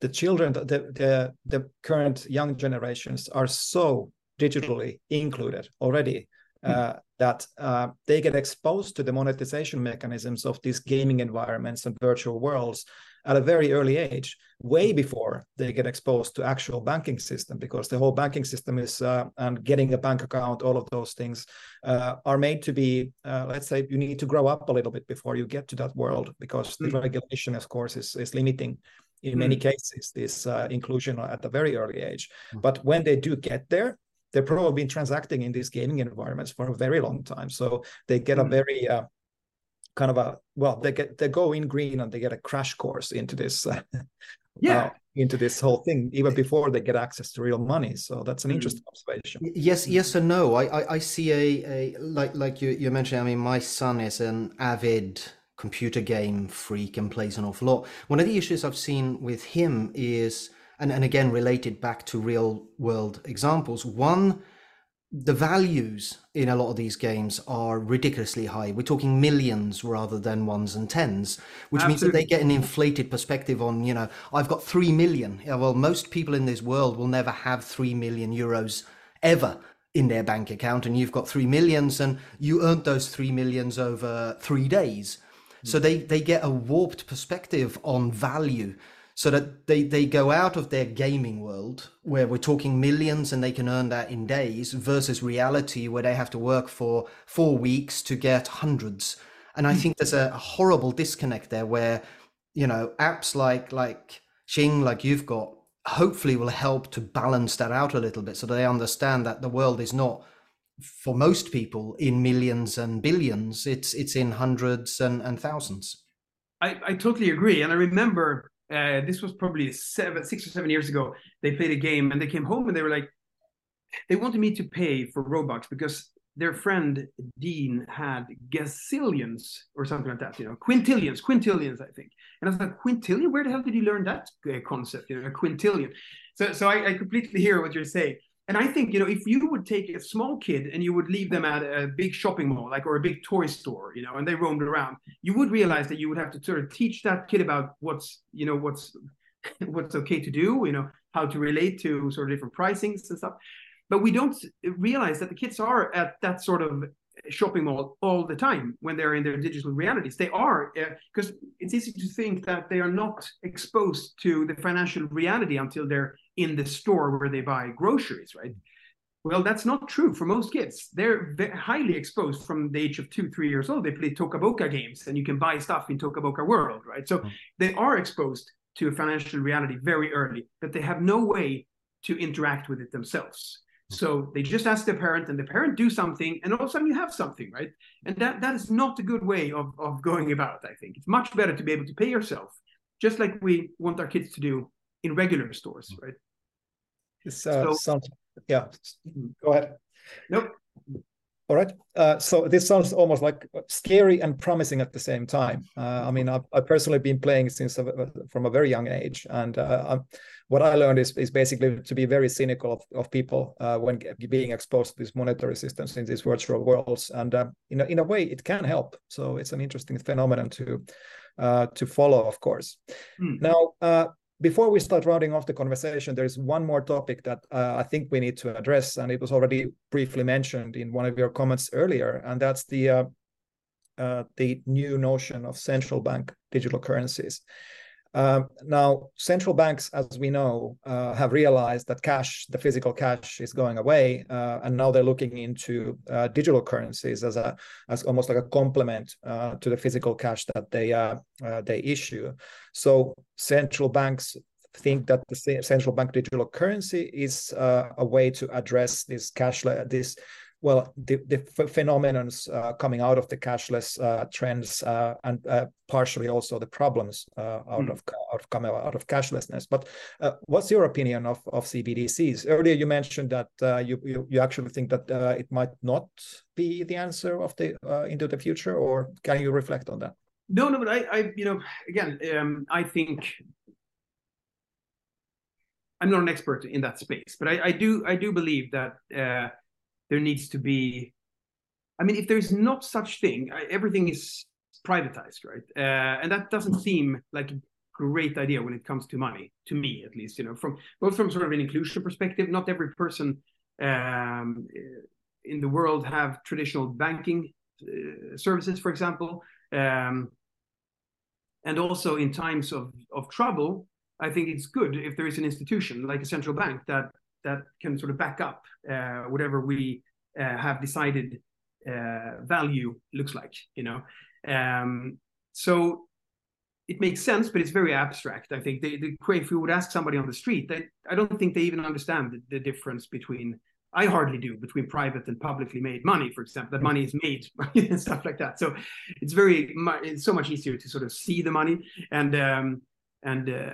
the children, the the the current young generations are so digitally included already mm. uh, that uh, they get exposed to the monetization mechanisms of these gaming environments and virtual worlds at a very early age, way before they get exposed to actual banking system, because the whole banking system is uh, and getting a bank account, all of those things uh, are made to be. Uh, let's say you need to grow up a little bit before you get to that world, because mm. the regulation, of course, is is limiting in mm. many cases this uh, inclusion at a very early age. Mm. But when they do get there, they've probably been transacting in these gaming environments for a very long time, so they get a hmm. very uh, kind of a well they get they go in green and they get a crash course into this uh, yeah. uh, into this whole thing even before they get access to real money. So that's an mm. interesting observation. Yes yes and no. I i, I see a, a like like you you mentioned i mean my son is an avid computer game freak and plays an awful lot. One of the issues i've seen with him is and, and again related back to real world examples one the values in a lot of these games are ridiculously high. We're talking millions rather than ones and tens, which Absolutely. means that they get an inflated perspective on, you know, I've got three million. Yeah, well, most people in this world will never have three million euros ever in their bank account, and you've got three millions, and you earned those three millions over three days. So hmm. they, they get a warped perspective on value so that they, they go out of their gaming world where we're talking millions and they can earn that in days versus reality where they have to work for four weeks to get hundreds. And I hmm. think there's a horrible disconnect there where, you know, apps like like Tjing, like you've got, hopefully will help to balance that out a little bit so they understand that the world is not for most people in millions and billions. It's it's in hundreds and, and thousands. I, I totally agree. And I remember uh, this was probably seven, six or seven years ago. They played a game and they came home and they were like, they wanted me to pay for Robux because their friend Dean had gazillions or something like that, you know, quintillions, quintillions, I think. And I was like, quintillion? Where the hell did you learn that uh, concept? You know, a quintillion. So, so I, I completely hear what you're saying. And I think, you know, if you would take a small kid and you would leave them at a big shopping mall, like or a big toy store, you know, and they roamed around, you would realize that you would have to sort of teach that kid about what's, you know, what's what's okay to do, you know, how to relate to sort of different pricings and stuff. But we don't realize that the kids are at that sort of shopping mall all the time when they're in their digital realities. They are because uh, it's easy to think that they are not exposed to the financial reality until they're in the store where they buy groceries, right? Well, that's not true for most kids. They're highly exposed from the age of two, three years old. They play Toca Boca games, and you can buy stuff in Toca Boca World, right? So mm-hmm. they are exposed to financial reality very early, but they have no way to interact with it themselves. So they just ask the parent, and the parent do something, and all of a sudden you have something, right? And that that is not a good way of, of going about. I think it's much better to be able to pay yourself, just like we want our kids to do in regular stores, right? It's, uh, so, sounds, yeah. Go ahead. Nope. All right. Uh, so this sounds almost like scary and promising at the same time. Uh, I mean, I've, I've, personally been playing since a, from a very young age, and uh, what I learned is, is basically to be very cynical of, of people uh, when being exposed to these monetary systems in these virtual worlds. And uh, in a, in a way, it can help. So it's an interesting phenomenon to uh, to follow, of course. Mm. Now, before we start rounding off the conversation, there's one more topic that uh, I think we need to address, and it was already briefly mentioned in one of your comments earlier, and that's the uh, uh, the new notion of central bank digital currencies. Um, now, central banks, as we know, uh, have realized that cash, the physical cash, is going away, uh, and now they're looking into uh, digital currencies as a as almost like a complement uh, to the physical cash that they uh, uh, they issue. So, central banks think that the central bank digital currency is a way to address this cash this well, the, the phenomenon uh, coming out of the cashless uh, trends uh, and uh, partially also the problems uh, out mm. of out of coming out of cashlessness. But uh, what's your opinion of, of CBDCs? Earlier, you mentioned that you, you, you actually think that it might not be the answer of the into the future, or can you reflect on that? No, no, but I, I you know, again, um, I think I'm not an expert in that space, but I, I do I do believe that uh, there needs to be. I mean, if there's not such thing, everything is privatized, right? Uh, and that doesn't seem like a great idea when it comes to money, to me at least. You know, from both from sort of an inclusion perspective, not every person um, in the world have traditional banking uh, services, for example. Um, and also in times of, of trouble, I think it's good if there is an institution like a central bank that that can sort of back up uh, whatever we uh, have decided uh, value looks like. You know, um, so it makes sense, but it's very abstract. I think they, the, if you would ask somebody on the street, they, I don't think they even understand the, the difference between I hardly do between private and publicly made money, for example. That money is made and stuff like that. So it's very it's so much easier to sort of see the money and um, and uh,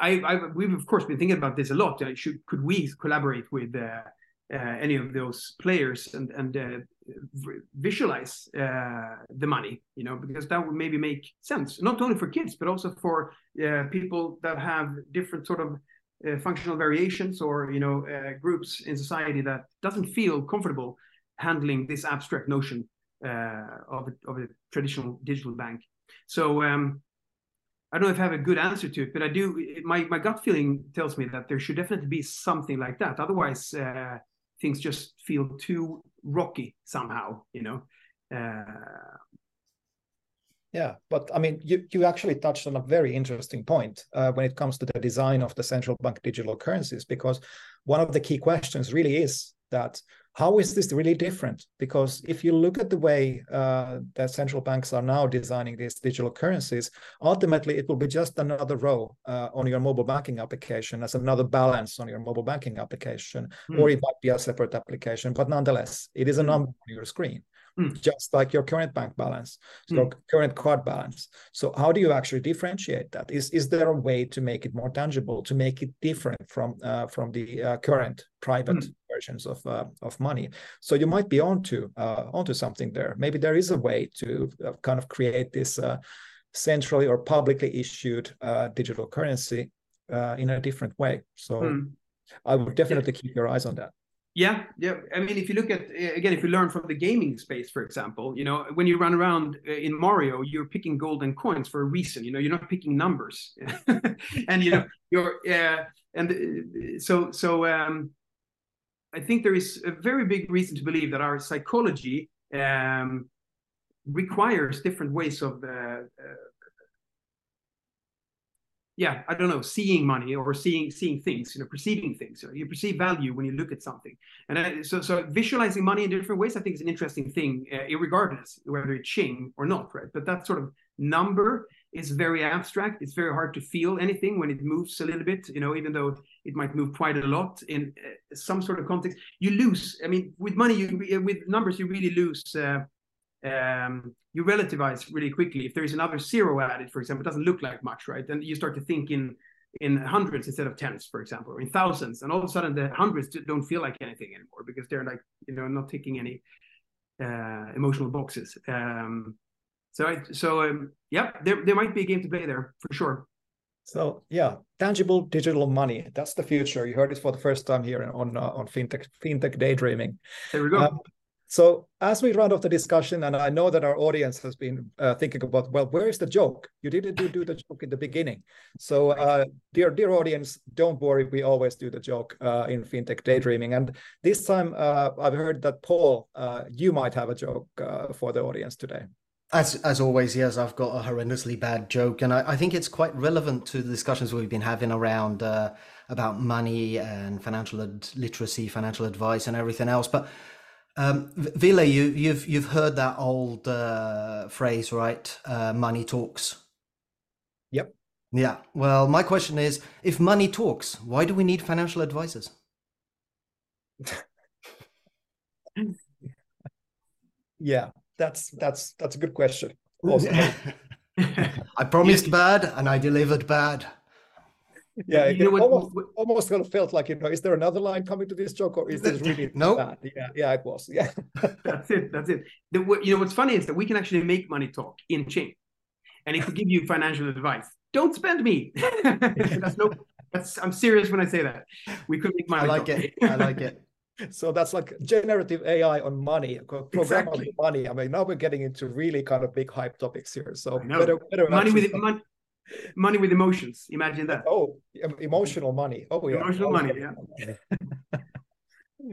I, I we've of course been thinking about this a lot. Uh, should could we collaborate with uh, uh, any of those players and and uh, visualize uh, the money, you know, because that would maybe make sense not only for kids but also for people that have different sort of uh, functional variations or you know uh, groups in society that doesn't feel comfortable handling this abstract notion uh, of, a, of a traditional digital bank. So um, I don't know if I have a good answer to it, but I do. My my gut feeling tells me that there should definitely be something like that. Otherwise, uh, things just feel too rocky somehow. You know. Uh, yeah, but I mean, you, you actually touched on a very interesting point uh, when it comes to the design of the central bank digital currencies, because one of the key questions really is that how is this really different? Because if you look at the way uh, that central banks are now designing these digital currencies, ultimately it will be just another row uh, on your mobile banking application as another balance on your mobile banking application, mm. or it might be a separate application, but nonetheless, it is a hmm. number on your screen. Mm. just like your current bank balance, so mm. current card balance. So how do you actually differentiate that? Is is there a way to make it more tangible, to make it different from uh, from the uh, current private mm. versions of uh, of money? So you might be onto uh, onto something there. Maybe there is a way to uh, kind of create this uh, centrally or publicly issued digital currency in a different way. So. Hmm. I would definitely keep your eyes on that. Yeah, yeah. I mean, if you look at again, if you learn from the gaming space, for example, you know, when you run around uh, in Mario, you're picking golden coins for a reason. You know, you're not picking numbers, and you know, you're uh, and uh, so so. Um, I think there is a very big reason to believe that our psychology um, requires different ways of uh, uh yeah i don't know seeing money or seeing seeing things you know perceiving things. You perceive value when you look at something. And I, so so visualizing money in different ways i think is an interesting thing uh, regardless whether it's Tjing or not right? But that sort of number is very abstract. It's very hard to feel anything when it moves a little bit you know even though it might move quite a lot in uh, some sort of context. You lose i mean with money you with numbers you really lose uh, um, you relativize really quickly. If there is another zero added, for example, it doesn't look like much, right? Then you start to think in in hundreds instead of tens, for example, or in thousands, and all of a sudden the hundreds don't feel like anything anymore because they're like you know not taking any uh, emotional boxes. Um, so I, so um, yeah, there there might be a game to play there for sure. So yeah, tangible digital money. That's the future. You heard it for the first time here on uh, on fintech fintech daydreaming. There we go. Um, so as we round off the discussion, and I know that our audience has been uh, thinking about, well, where is the joke? You didn't do, the joke in the beginning. So uh, dear dear audience, don't worry, we always do the joke uh, in FinTech Daydreaming. And this time uh, I've heard that Pål, uh, you might have a joke uh, for the audience today. As, as always, yes, I've got a horrendously bad joke, and I, I think it's quite relevant to the discussions we've been having around about money and financial literacy, financial advice, and everything else. But um, Ville, you, have you've, you've heard that old uh, phrase, right? Uh, money talks. Yep. Yeah. Well, my question is, if money talks, why do we need financial advisors? yeah, that's that's that's a good question. I promised bad and I delivered bad yeah, you know what, almost, what, almost kind of felt like you know, is there another line coming to this joke, or is this really no? Nope. Yeah, yeah, it was. Yeah, that's it. That's it. The, you know what's funny is that we can actually make money talk in Tjing, and if we give you financial advice, don't spend me. that's no That's I'm serious when I say that. We could make money. I like it. I like it. so that's like generative AI on money, programmable Exactly. money. I mean, now we're getting into really kind of big hype topics here. So I better, better money with money, money with emotions. Imagine that. Oh, emotional money. Oh, yeah. Emotional money, yeah.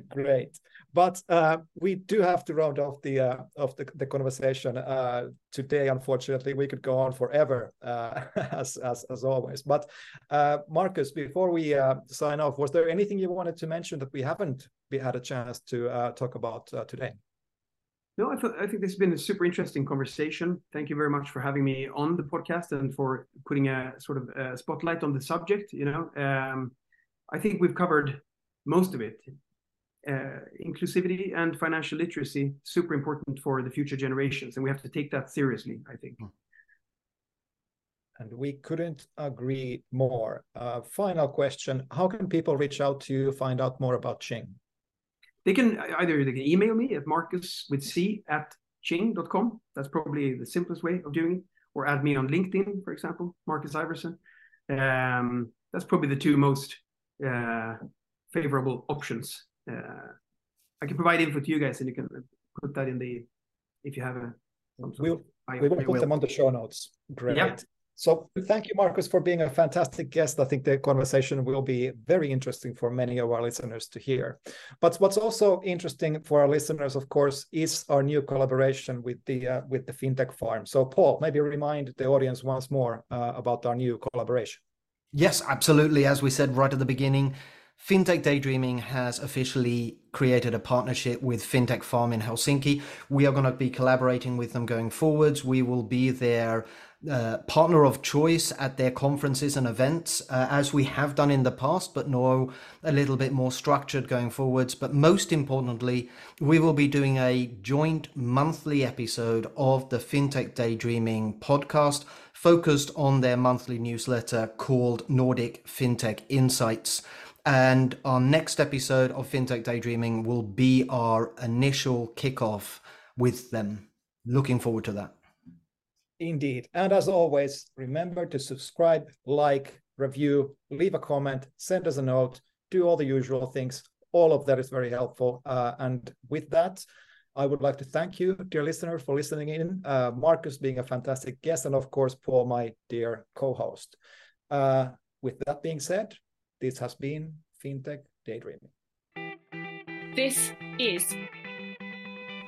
Great. But uh, we do have to round off the uh, of the, the conversation uh, today. Unfortunately, we could go on forever, uh, as, as as always. But uh, Marcus, before we uh, sign off, was there anything you wanted to mention that we haven't we had a chance to uh, talk about uh, today? No, I, th- I think this has been a super interesting conversation. Thank you very much for having me on the podcast and for putting a sort of a spotlight on the subject. You know, um, I think we've covered most of it. Uh, inclusivity and financial literacy super important for the future generations, and we have to take that seriously. I think. And we couldn't agree more. Uh, final question: How can people reach out to you, find out more about Tjing? They can either they can email me at marcus with c at tjing.com. That's probably the simplest way of doing it, or add me on LinkedIn, for example, Marcus Ivarsson. Um, that's probably the two most uh, favorable options. Uh, I can provide info to you guys, and you can put that in the if you have a. We'll we will put will. them on the show notes. Great. Yeah. So thank you, Marcus, for being a fantastic guest. I think the conversation will be very interesting for many of our listeners to hear. But what's also interesting for our listeners, of course, is our new collaboration with the uh, with the FinTech Farm. So, Pål, maybe remind the audience once more uh, about our new collaboration. Yes, absolutely. As we said right at the beginning, FinTech Daydreaming has officially created a partnership with FinTech Farm in Helsinki. We are going to be collaborating with them going forwards. We will be their uh, partner of choice at their conferences and events, uh, as we have done in the past, but now a little bit more structured going forwards. But most importantly, we will be doing a joint monthly episode of the FinTech Daydreaming podcast focused on their monthly newsletter called Nordic FinTech Insights. And our next episode of FinTech Daydreaming will be our initial kickoff with them. Looking forward to that. Indeed. And as always, remember to subscribe, like, review, leave a comment, send us a note, do all the usual things. All of that is very helpful. Uh, and with that, I would like to thank you, dear listener, for listening in. Uh, Marcus being a fantastic guest, and of course, Pål, my dear co host. Uh, with that being said, this has been FinTech Daydreaming. This is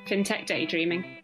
FinTech Daydreaming.